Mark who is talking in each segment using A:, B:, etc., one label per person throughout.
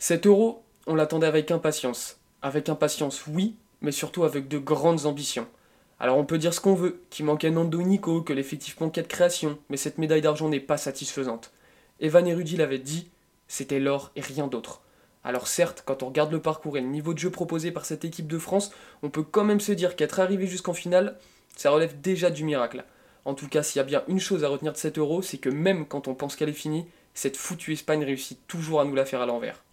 A: Cet euro, on l'attendait avec impatience. Avec impatience, oui, mais surtout avec de grandes ambitions. Alors on peut dire ce qu'on veut, qu'il manquait Nando Nico, que l'effectif manquait de création, mais cette médaille d'argent n'est pas satisfaisante. Evan et Rudy l'avaient dit, c'était l'or et rien d'autre. Alors certes, quand on regarde le parcours et le niveau de jeu proposé par cette équipe de France, on peut quand même se dire qu'être arrivé jusqu'en finale, ça relève déjà du miracle. En tout cas, s'il y a bien une chose à retenir de cet euro, c'est que même quand on pense qu'elle est finie, cette foutue Espagne réussit toujours à nous la faire à l'envers.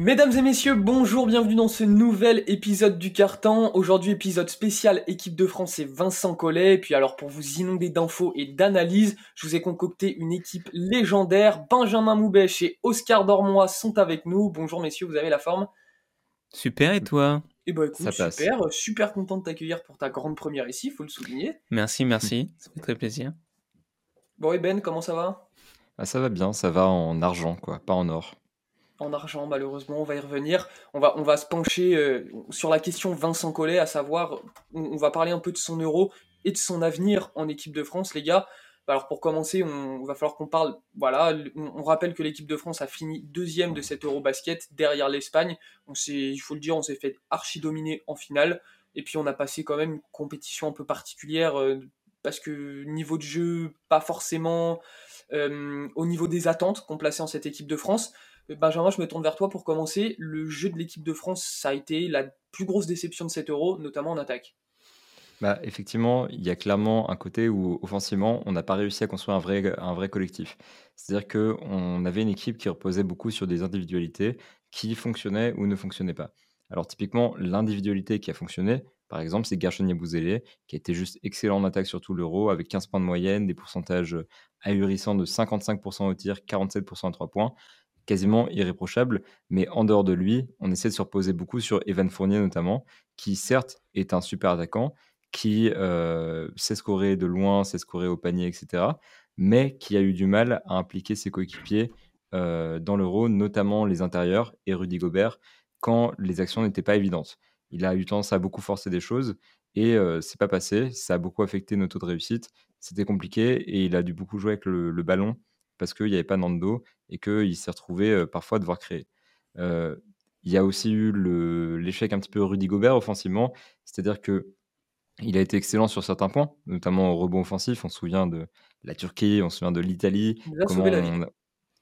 A: Mesdames et messieurs, bonjour, bienvenue dans ce nouvel épisode du Carton. Aujourd'hui, épisode spécial équipe de France et Vincent Collet. Et puis alors, pour vous inonder d'infos et d'analyses, je vous ai concocté une équipe légendaire. Benjamin Moubèche et Oscar Dormois sont avec nous. Bonjour messieurs, vous avez la forme?
B: Super, et toi?
A: Eh ben écoute, super, super content de t'accueillir pour ta grande première ici, faut le souligner.
B: Merci, merci, ça fait très plaisir.
A: Bon et Ben, comment ça va?
C: Ah, Ça va bien, ça va en argent quoi, pas en or
A: en argent, malheureusement. On va y revenir. On va, on va se pencher euh, sur la question Vincent Collet, à savoir, on, va parler un peu de son euro et de son avenir en équipe de France, les gars. Alors pour commencer, on, va falloir qu'on parle. Voilà, on, rappelle que l'équipe de France a fini deuxième de cet Eurobasket derrière l'Espagne. Il faut le dire, on s'est fait archi dominer en finale. Et puis on a passé quand même une compétition un peu particulière euh, parce que niveau de jeu, pas forcément euh, au niveau des attentes qu'on plaçait en cette équipe de France. Benjamin, je me tourne vers toi pour commencer. Le jeu de l'équipe de France, ça a été la plus grosse déception de cet euro, notamment en attaque.
C: Bah, effectivement, il y a clairement un côté où, offensivement, on n'a pas réussi à construire un vrai, un vrai collectif. C'est-à-dire qu'on avait une équipe qui reposait beaucoup sur des individualités qui fonctionnaient ou ne fonctionnaient pas. Alors, typiquement, l'individualité qui a fonctionné, par exemple, c'est Gershon Bouzélé, qui a été juste excellent en attaque sur tout l'euro, avec 15 points de moyenne, des pourcentages ahurissants de 55% au tir, 47% à 3 points quasiment irréprochable. Mais en dehors de lui, on essaie de se reposer beaucoup sur Evan Fournier notamment, qui certes est un super attaquant, qui euh, sait scorer de loin, sait scorer au panier, etc. Mais qui a eu du mal à impliquer ses coéquipiers euh, dans l'euro, notamment les intérieurs et Rudy Gobert, quand les actions n'étaient pas évidentes. Il a eu tendance à beaucoup forcer des choses et euh, c'est pas passé. Ça a beaucoup affecté nos taux de réussite. C'était compliqué et il a dû beaucoup jouer avec le ballon parce qu'il n'y avait pas Nando et qu'il s'est retrouvé parfois à devoir créer. il y a aussi eu l'échec un petit peu Rudy Gobert offensivement, c'est-à-dire que il a été excellent sur certains points, notamment au rebond offensif. On se souvient de la Turquie, on se souvient de l'Italie, comment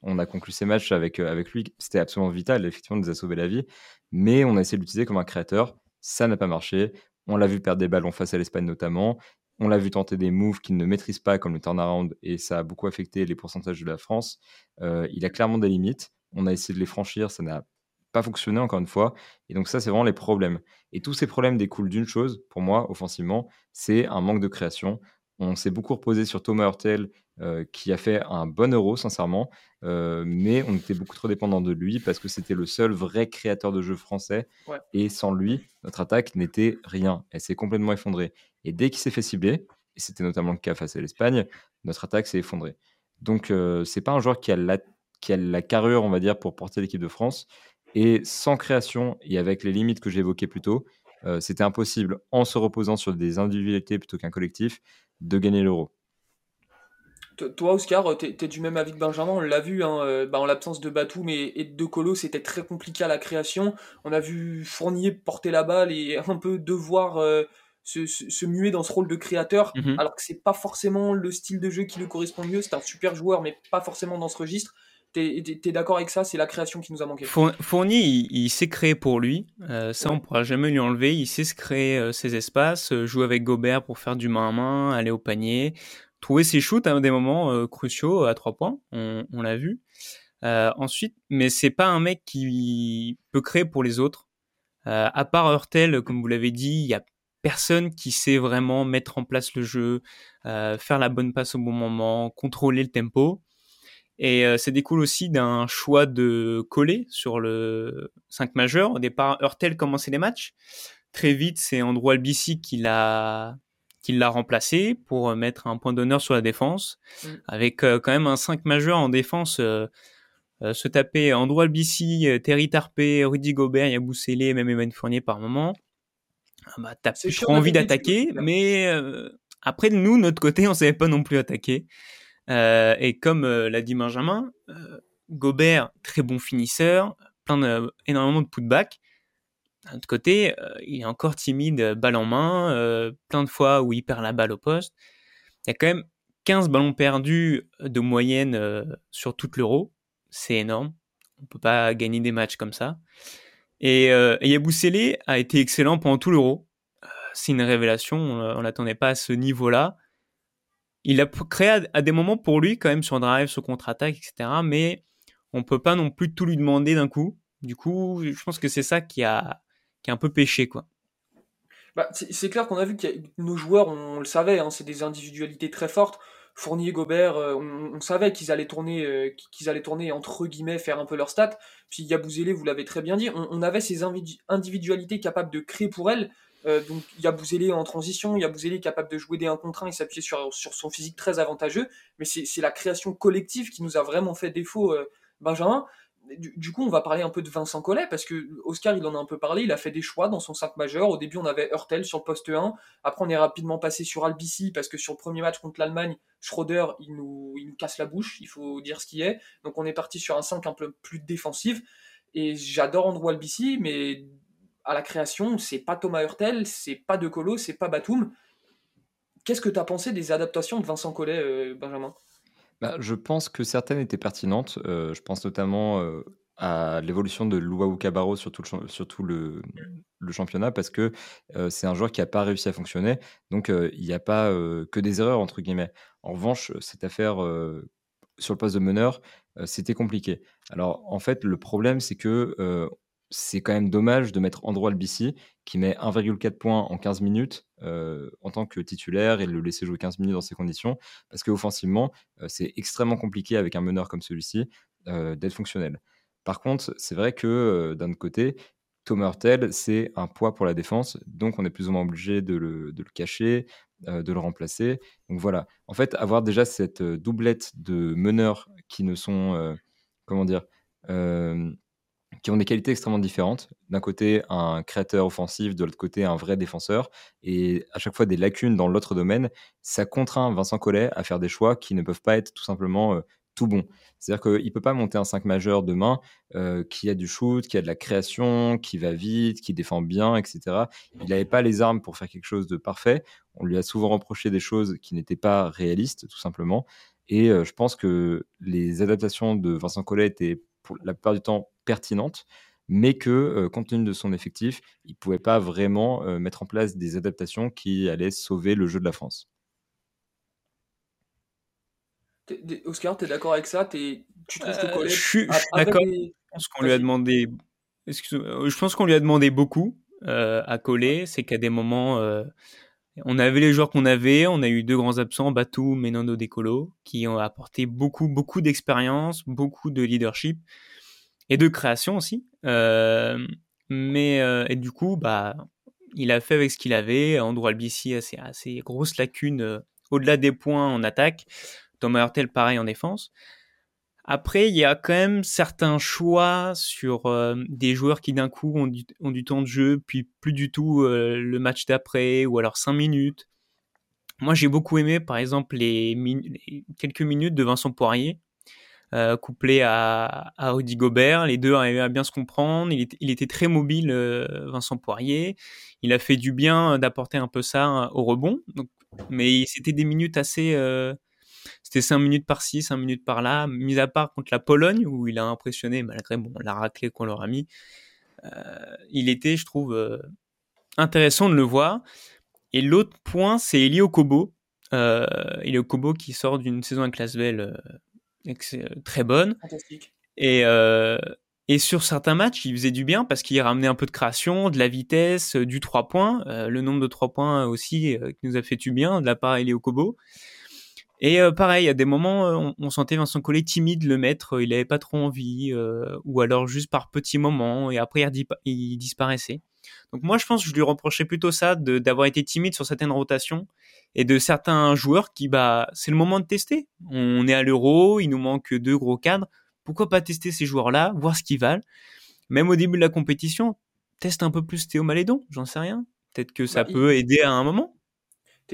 C: on, a conclu ces matchs avec, avec lui. C'était absolument vital, effectivement, il nous a sauvé la vie. Mais on a essayé de l'utiliser comme un créateur. Ça n'a pas marché. On l'a vu perdre des ballons face à l'Espagne notamment. On l'a vu tenter des moves qu'il ne maîtrise pas, comme le turnaround, et ça a beaucoup affecté les pourcentages de la France. Euh, il a clairement des limites. On a essayé de les franchir, ça n'a pas fonctionné encore une fois. Et donc ça, c'est vraiment les problèmes. Et tous ces problèmes découlent d'une chose, pour moi, offensivement, c'est un manque de création. On s'est beaucoup reposé sur Thomas Hurtel, euh, qui a fait un bon euro, sincèrement, euh, mais on était beaucoup trop dépendant de lui parce que c'était le seul vrai créateur de jeu français. Et sans lui, notre attaque n'était rien. Elle s'est complètement effondrée. Et dès qu'il s'est fait cibler, et c'était notamment le cas face à l'Espagne, notre attaque s'est effondrée. Donc, euh, c'est pas un joueur qui a, la, qui a la carrure, on va dire, pour porter l'équipe de France. Et sans création et avec les limites que j'évoquais plus tôt, c'était impossible, en se reposant sur des individualités plutôt qu'un collectif, de gagner l'euro.
A: Toi, Oscar, tu es, du même avis que Benjamin, on l'a vu, hein, euh, bah, en l'absence de Batum et, de Colo, c'était très compliqué à la création. On a vu Fournier porter la balle et un peu devoir euh, se, muer dans ce rôle de créateur, mhm. alors que c'est pas forcément le style de jeu qui lui correspond mieux. C'est un super joueur, mais pas forcément dans ce registre. T'es es, d'accord avec ça? C'est la création qui nous a manqué.
B: Fournier, il, sait créer pour lui. Euh, ça, on pourra jamais lui enlever. Il sait se créer ses espaces, jouer avec Gobert pour faire du main à main, aller au panier trouver ses shoots à des moments euh, cruciaux à trois points, on, l'a vu. Euh, ensuite, mais c'est pas un mec qui peut créer pour les autres. Euh, à part Hurtel, comme vous l'avez dit, il y a personne qui sait vraiment mettre en place le jeu, faire la bonne passe au bon moment, contrôler le tempo. Et ça découle aussi d'un choix de coller sur le 5 majeur. Au départ, Hurtel commençait les matchs. Très vite, c'est Andrew Albici qui l'a qu'il l'a remplacé pour mettre un point d'honneur sur la défense, mm. avec quand même un 5 majeur en défense. se taper Andrew Albici, Terry Tarpé, Rudy Gobert, Yabou Sélé, même Evan Fournier par moment. Ah bah, t'as plus envie d'attaquer, mais après, nous, notre côté, on savait pas non plus attaquer. Euh, et comme euh, l'a dit Benjamin, euh, Gobert, très bon finisseur, plein de, énormément de putback. D'un autre côté, il est encore timide, balle en main, plein de fois où il perd la balle au poste. Il y a quand même 15 ballons perdus de moyenne sur toute l'euro. C'est énorme. On peut pas gagner des matchs comme ça. Et, et a été excellent pendant tout l'euro c'est une révélation. On l'attendait pas à ce niveau-là. Il a créé à, des moments pour lui quand même sur drive, sur contre-attaque, etc. Mais on peut pas non plus tout lui demander d'un coup. Du coup, je pense que c'est ça qui a, qui a un peu pêché, quoi.
A: Bah, c'est clair qu'on a vu que nos joueurs, on, le savait, hein, c'est des individualités très fortes. Fournier, Gobert, euh, on, savait qu'ils allaient tourner, euh, qu'ils allaient tourner entre guillemets, faire un peu leur stats. Puis Yabouzélé, vous l'avez très bien dit, on, avait ces individualités capables de créer pour elles, euh, donc il y a Bouzélé en transition, il y a Bouzélé capable de jouer des 1 contre 1 et s'appuyer sur, sur son physique très avantageux, mais c'est la création collective qui nous a vraiment fait défaut, euh, Benjamin. Du, coup, on va parler un peu de Vincent Collet, parce que Oscar, il en a un peu parlé, il a fait des choix dans son 5 majeur. Au début, on avait Hurtel sur le poste 1, après on est rapidement passé sur Albici, parce que sur le premier match contre l'Allemagne, Schroeder, il nous, casse la bouche, il faut dire ce qui est. Donc on est parti sur un 5 un peu plus défensif, et j'adore Andrew Albici, mais à la création, c'est pas Thomas Hurtel, c'est pas De Colo, c'est pas Batum. Qu'est-ce que tu as pensé des adaptations de Vincent Collet, euh, Benjamin?
C: Bah, Je pense que certaines étaient pertinentes. Euh, je pense notamment euh, à l'évolution de Luau Cabarro sur tout, le, le, championnat parce que c'est un joueur qui n'a pas réussi à fonctionner. Donc il n'y a pas que des erreurs, entre guillemets. En revanche, cette affaire sur le poste de meneur, c'était compliqué. Alors en fait, le problème, c'est que c'est quand même dommage de mettre Andrew Albici, qui met 1,4 points en 15 minutes euh, en tant que titulaire et le laisser jouer 15 minutes dans ces conditions, parce qu'offensivement, euh, c'est extrêmement compliqué avec un meneur comme celui-ci euh, d'être fonctionnel. Par contre, c'est vrai que d'un côté, Thomas Hurtel, c'est un poids pour la défense, donc on est plus ou moins obligé de le, cacher, de le remplacer. Donc voilà, en fait, avoir déjà cette doublette de meneurs qui ne sont, comment dire, qui ont des qualités extrêmement différentes. D'un côté, un créateur offensif, de l'autre côté, un vrai défenseur, et à chaque fois des lacunes dans l'autre domaine, ça contraint Vincent Collet à faire des choix qui ne peuvent pas être tout simplement euh, tout bons. C'est-à-dire qu'il ne peut pas monter un 5 majeur demain euh, qui a du shoot, qui a de la création, qui va vite, qui défend bien, etc. Il n'avait pas les armes pour faire quelque chose de parfait. On lui a souvent reproché des choses qui n'étaient pas réalistes, tout simplement. Et euh, je pense que les adaptations de Vincent Collet étaient pour la plupart du temps pertinente, mais que, euh, compte tenu de son effectif, il ne pouvait pas vraiment euh, mettre en place des adaptations qui allaient sauver le jeu de la France.
A: Oscar, tu es d'accord avec ça? Tu trouves
B: que euh, Je suis, d'accord. Je pense qu'on lui a demandé. Je pense qu'on lui a demandé beaucoup à coller. C'est qu'à des moments, on avait les joueurs qu'on avait. On a eu deux grands absents, Batum et Nando Decolo, qui ont apporté beaucoup, beaucoup d'expérience, beaucoup de leadership et de création aussi. Euh, mais euh, et du coup, bah, il a fait avec ce qu'il avait. Andrew Albici a ses, assez grosses lacunes euh, au-delà des points en attaque. Thomas Hurtel, pareil en défense. Après, il y a quand même certains choix sur des joueurs qui d'un coup ont du, temps de jeu, puis plus du tout le match d'après, ou alors 5 minutes. Moi, j'ai beaucoup aimé, par exemple, les, quelques minutes de Vincent Poirier, euh, couplé à, Rudy Gobert. Les deux arrivaient à bien se comprendre. Il, était très mobile, euh, Vincent Poirier. Il a fait du bien d'apporter un peu ça euh, au rebond. Mais c'était des minutes assez. Euh, c'était 5 minutes par-ci, 5 minutes par-là, mis à part contre la Pologne, où il a impressionné, malgré bon, la raclée qu'on leur a mis. il était, je trouve, intéressant de le voir. Et l'autre point, c'est Elio Kobo. Euh, Elio Kobo qui sort d'une saison à Classeville euh, très bonne. Et, euh, et sur certains matchs, il faisait du bien parce qu'il ramenait un peu de création, de la vitesse, euh, du 3 points. le nombre de 3 points aussi qui nous a fait du bien de la part d'Elio Kobo. Et pareil, à des moments, on, sentait Vincent Collet timide le mettre, il avait pas trop envie, ou alors juste par petits moments, et après il, il disparaissait. Donc moi, je pense que je lui reprocherais plutôt ça, d'avoir été timide sur certaines rotations et de certains joueurs qui, bah, c'est le moment de tester. On est à l'euro, il nous manque deux gros cadres. Pourquoi pas tester ces joueurs-là, voir ce qu'ils valent. Même au début de la compétition, teste un peu plus Théo Malédon, j'en sais rien. Peut-être que ça bah, peut aider à un moment.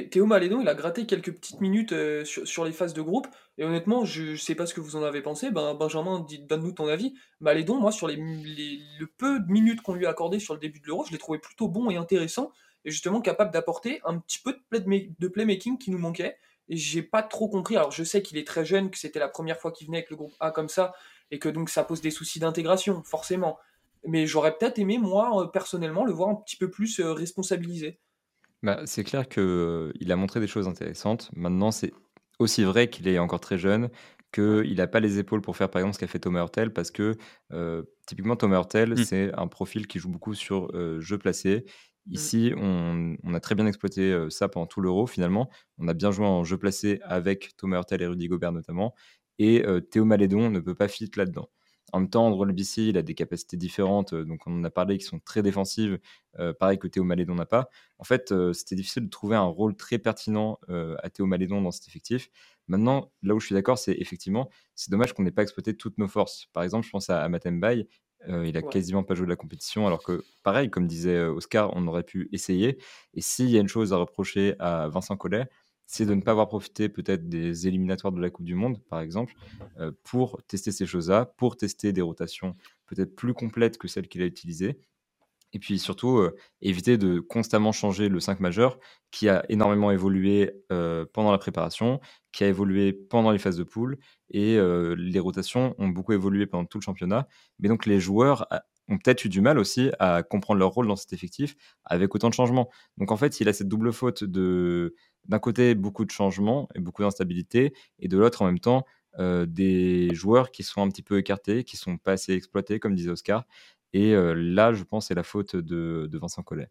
A: Théo Malédon, il a gratté quelques petites minutes euh, sur, les phases de groupe. Et honnêtement, je ne sais pas ce que vous en avez pensé. Ben, Benjamin, donne-nous ton avis. Malédon, moi, sur les, le peu de minutes qu'on lui a accordé sur le début de l'Euro, je l'ai trouvé plutôt bon et intéressant. Et justement capable d'apporter un petit peu de, playmaking qui nous manquait. Et j'ai pas trop compris. Alors, je sais qu'il est très jeune, que c'était la première fois qu'il venait avec le groupe A comme ça. Et que donc ça pose des soucis d'intégration, forcément. Mais j'aurais peut-être aimé, moi, euh, personnellement, le voir un petit peu plus euh, responsabilisé.
C: Bah, c'est clair qu'il a montré des choses intéressantes. Maintenant, c'est aussi vrai qu'il est encore très jeune, qu'il n'a pas les épaules pour faire par exemple ce qu'a fait Thomas Hurtel, parce que typiquement Thomas Hurtel, mmh. c'est un profil qui joue beaucoup sur jeu placé. Mmh. Ici, on, a très bien exploité ça pendant tout l'Euro finalement. On a bien joué en jeu placé avec Thomas Hurtel et Rudy Gobert notamment. Et Théo Malédon ne peut pas fit là-dedans. En même temps, Andrew BC, il a des capacités différentes, euh, donc on en a parlé, qui sont très défensives, euh, pareil que Théo Malédon n'a pas. En fait, euh, c'était difficile de trouver un rôle très pertinent à Théo Malédon dans cet effectif. Maintenant, là où je suis d'accord, c'est effectivement, c'est dommage qu'on n'ait pas exploité toutes nos forces. Par exemple, je pense à, Matem Bay, il a quasiment pas joué de la compétition, alors que, pareil, comme disait Oscar, on aurait pu essayer. Et s'il y a une chose à reprocher à Vincent Collet, c'est de ne pas avoir profité peut-être des éliminatoires de la Coupe du Monde, par exemple, euh, pour tester ces choses-là, pour tester des rotations peut-être plus complètes que celles qu'il a utilisées. Et puis surtout, euh, éviter de constamment changer le 5 majeur, qui a énormément évolué euh, pendant la préparation, qui a évolué pendant les phases de poule, et les rotations ont beaucoup évolué pendant tout le championnat. Mais donc les joueurs ont peut-être eu du mal aussi à comprendre leur rôle dans cet effectif avec autant de changements. Donc en fait, il a cette double faute de d'un côté beaucoup de changements et beaucoup d'instabilité, et de l'autre en même temps euh, des joueurs qui sont un petit peu écartés, qui sont pas assez exploités, comme disait Oscar. Et euh, là, je pense, c'est la faute de, Vincent Collet.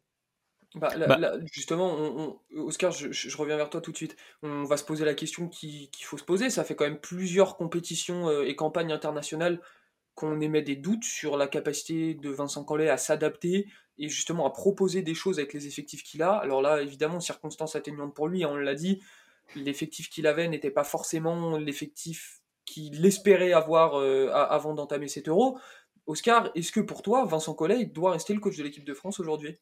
A: Bah, bah justement, Oscar, je, reviens vers toi tout de suite. On va se poser la question qu'il faut se poser. Ça fait quand même plusieurs compétitions euh, et campagnes internationales qu'on émet des doutes sur la capacité de Vincent Collet à s'adapter et justement à proposer des choses avec les effectifs qu'il a. Alors là, évidemment, circonstances atteignantes pour lui, hein, on l'a dit, l'effectif qu'il avait n'était pas forcément l'effectif qu'il espérait avoir euh, avant d'entamer cet euro. Oscar, est-ce que pour toi, Vincent Collet doit rester le coach de l'équipe de France aujourd'hui?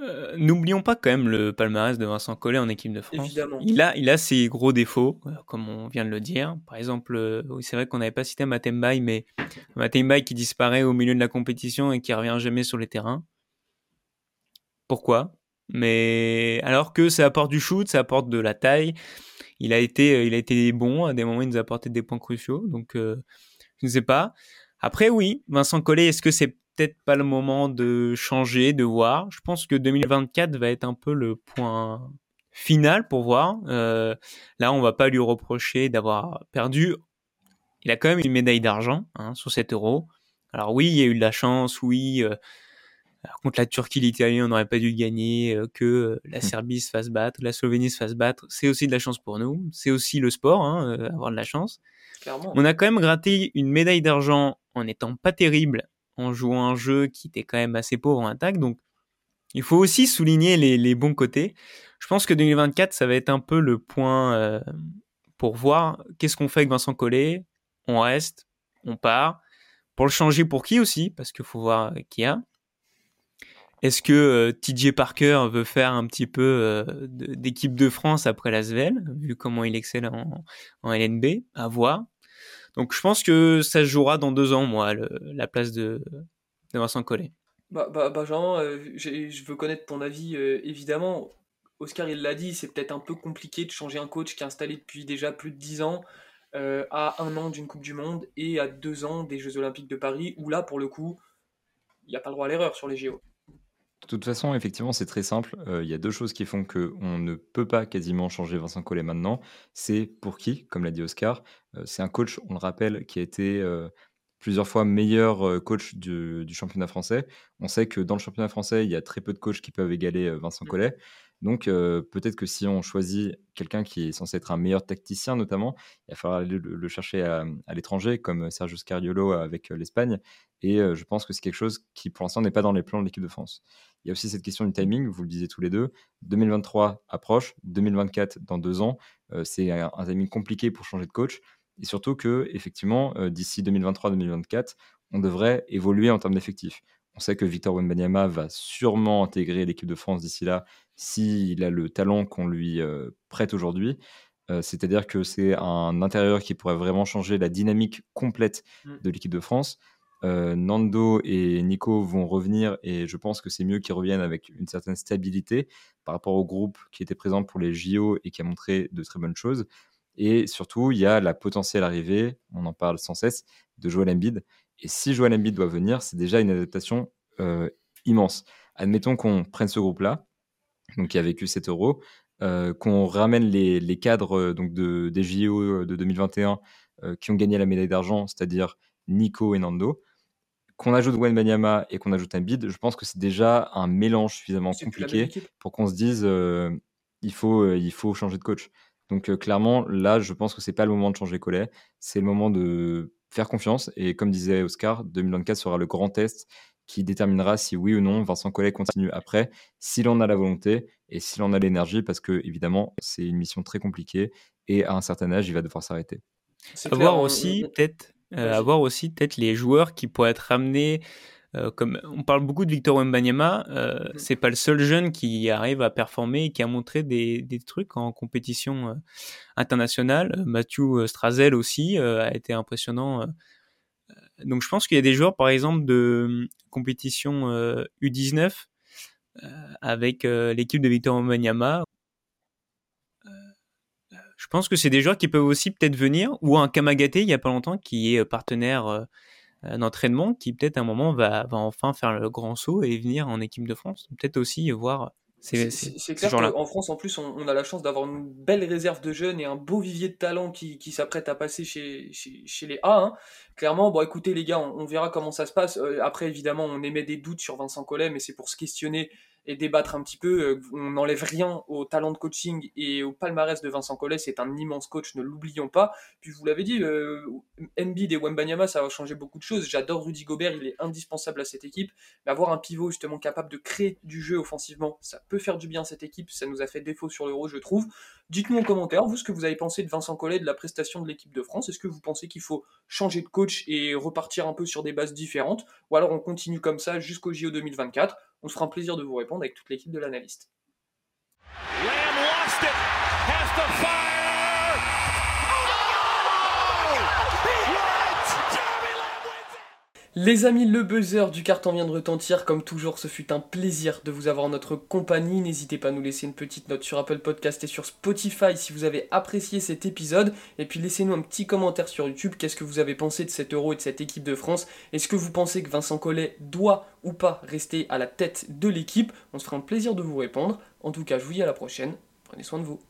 B: Euh, N'oublions pas quand même le palmarès de Vincent Collet en équipe de France. Évidemment. Il a, il a ses gros défauts, euh, comme on vient de le dire. Par exemple, c'est vrai qu'on n'avait pas cité Matembaï, mais Matembaï qui disparaît au milieu de la compétition et qui revient jamais sur les terrains pourquoi? Mais alors que ça apporte du shoot, ça apporte de la taille. Il a été, euh, il a été bon à des moments, il nous a apporté des points cruciaux. Donc, euh, je ne sais pas. Après, oui, Vincent Collet, est-ce que c'est peut-être pas le moment de changer, de voir Je pense que 2024 va être un peu le point final pour voir. Euh, là, on va pas lui reprocher d'avoir perdu. Il a quand même une médaille d'argent hein, sur 7 euros. Alors oui, il y a eu de la chance, oui, contre la Turquie, l'Italie, on n'aurait pas dû gagner, euh, que euh, la mmh. Serbie se fasse battre, la Slovénie se fasse battre. C'est aussi de la chance pour nous. C'est aussi le sport, hein, euh, avoir de la chance. On a quand même gratté une médaille d'argent en étant pas terrible, en jouant un jeu qui était quand même assez pauvre en attaque. Donc, il faut aussi souligner les, bons côtés. Je pense que 2024, ça va être un peu le point pour voir qu'est-ce qu'on fait avec Vincent Collet. On reste, on part. Pour le changer pour qui aussi, parce qu'il faut voir qui a. Est-ce que euh, TJ Parker veut faire un petit peu euh, d'équipe de France après la Svel, vu comment il excelle en, en, LNB À voir. Donc je pense que ça se jouera dans deux ans, moi, la place de, Vincent Collet.
A: Bah, bah, Benjamin, euh, je veux connaître ton avis, évidemment. Oscar, il l'a dit, c'est peut-être un peu compliqué de changer un coach qui est installé depuis déjà plus de dix ans, à un an d'une Coupe du Monde et à deux ans des Jeux Olympiques de Paris, où là, pour le coup, il n'y a pas le droit à l'erreur sur les JO.
C: De toute façon, effectivement, c'est très simple. Euh, il y a deux choses qui font qu'on ne peut pas quasiment changer Vincent Collet maintenant. C'est pour qui, comme l'a dit Oscar? Euh, c'est un coach, on le rappelle, qui a été euh, plusieurs fois meilleur coach du, championnat français. On sait que dans le championnat français, il y a très peu de coachs qui peuvent égaler Vincent mmh. Collet. Donc peut-être que si on choisit quelqu'un qui est censé être un meilleur tacticien notamment, il va falloir aller le, chercher à, l'étranger comme Sergio Scariolo avec l'Espagne. Et je pense que c'est quelque chose qui pour l'instant n'est pas dans les plans de l'équipe de France. Il y a aussi cette question du timing, vous le disiez tous les deux. 2023 approche, 2024 dans deux ans. c'est un, timing compliqué pour changer de coach. Et surtout que, effectivement, d'ici 2023-2024, on devrait évoluer en termes d'effectifs. On sait que Victor Wembanyama va sûrement intégrer l'équipe de France d'ici là s'il a le talent qu'on lui prête aujourd'hui. C'est-à-dire que c'est un intérieur qui pourrait vraiment changer la dynamique complète mmh. de l'équipe de France. Nando et Nico vont revenir et je pense que c'est mieux qu'ils reviennent avec une certaine stabilité par rapport au groupe qui était présent pour les JO et qui a montré de très bonnes choses. Et surtout, il y a la potentielle arrivée, on en parle sans cesse, de Joel Embiid. Et si Joel Embiid doit venir, c'est déjà une adaptation immense. Admettons qu'on prenne ce groupe-là, donc qui a vécu 7 euros, euh, qu'on ramène les, cadres euh, donc de, des JO euh, de 2021 qui ont gagné la médaille d'argent, c'est-à-dire Nico et Nando, qu'on ajoute Gwen Banyama et qu'on ajoute un bid, je pense que c'est déjà un mélange suffisamment compliqué pour qu'on se dise il, faut, il faut changer de coach. Donc clairement, là, je pense que c'est pas le moment de changer Collet, c'est le moment de faire confiance. Et comme disait Oscar, 2024 sera le grand test qui déterminera si oui ou non Vincent Collet continue après, s'il en a la volonté et s'il en a l'énergie, parce que évidemment c'est une mission très compliquée et à un certain âge il va devoir s'arrêter.
B: Avoir aussi peut-être, euh, avoir aussi peut-être les joueurs qui pourraient être ramenés. Euh, comme on parle beaucoup de Victor Wembanyama, euh, mm-hmm. c'est pas le seul jeune qui arrive à performer et qui a montré des, des trucs en compétition euh, internationale. Mathieu Strazel aussi a été impressionnant donc je pense qu'il y a des joueurs, par exemple, de hum, compétition U19 euh, euh, avec euh, l'équipe de Victor Wembanyama. Je pense que c'est des joueurs qui peuvent aussi peut-être venir, ou un Kamagate il y a pas longtemps qui est partenaire d'entraînement, qui peut-être à un moment va, va enfin faire le grand saut et venir en équipe de France. Peut-être aussi voir
A: c'est clair qu'en France, en plus, on, a la chance d'avoir une belle réserve de jeunes et un beau vivier de talents qui, qui s'apprête à passer chez, chez, les A. Hein. Clairement, bon, écoutez, les gars, on, verra comment ça se passe. Euh, après, évidemment, on émet des doutes sur Vincent Collet, mais c'est pour se questionner et débattre un petit peu. Euh, on n'enlève rien au talent de coaching et au palmarès de Vincent Collet. C'est un immense coach, ne l'oublions pas. Puis vous l'avez dit, euh, Embiid et Wembanyama, ça va changer beaucoup de choses. J'adore Rudy Gobert, il est indispensable à cette équipe. Mais avoir un pivot justement capable de créer du jeu offensivement, ça peut faire du bien à cette équipe. Ça nous a fait défaut sur l'Euro, je trouve. Dites-nous en commentaire, vous, ce que vous avez pensé de Vincent Collet, de la prestation de l'équipe de France. Est-ce que vous pensez qu'il faut changer de coach et repartir un peu sur des bases différentes? Ou alors on continue comme ça jusqu'au JO 2024 on se fera un plaisir de vous répondre avec toute l'équipe de l'analyste. Les amis, le buzzer du carton vient de retentir. Comme toujours, ce fut un plaisir de vous avoir en notre compagnie. N'hésitez pas à nous laisser une petite note sur Apple Podcast et sur Spotify si vous avez apprécié cet épisode. Et puis laissez-nous un petit commentaire sur YouTube. Qu'est-ce que vous avez pensé de cet euro et de cette équipe de France? Est-ce que vous pensez que Vincent Collet doit ou pas rester à la tête de l'équipe? On se fera un plaisir de vous répondre. En tout cas, je vous dis à la prochaine. Prenez soin de vous.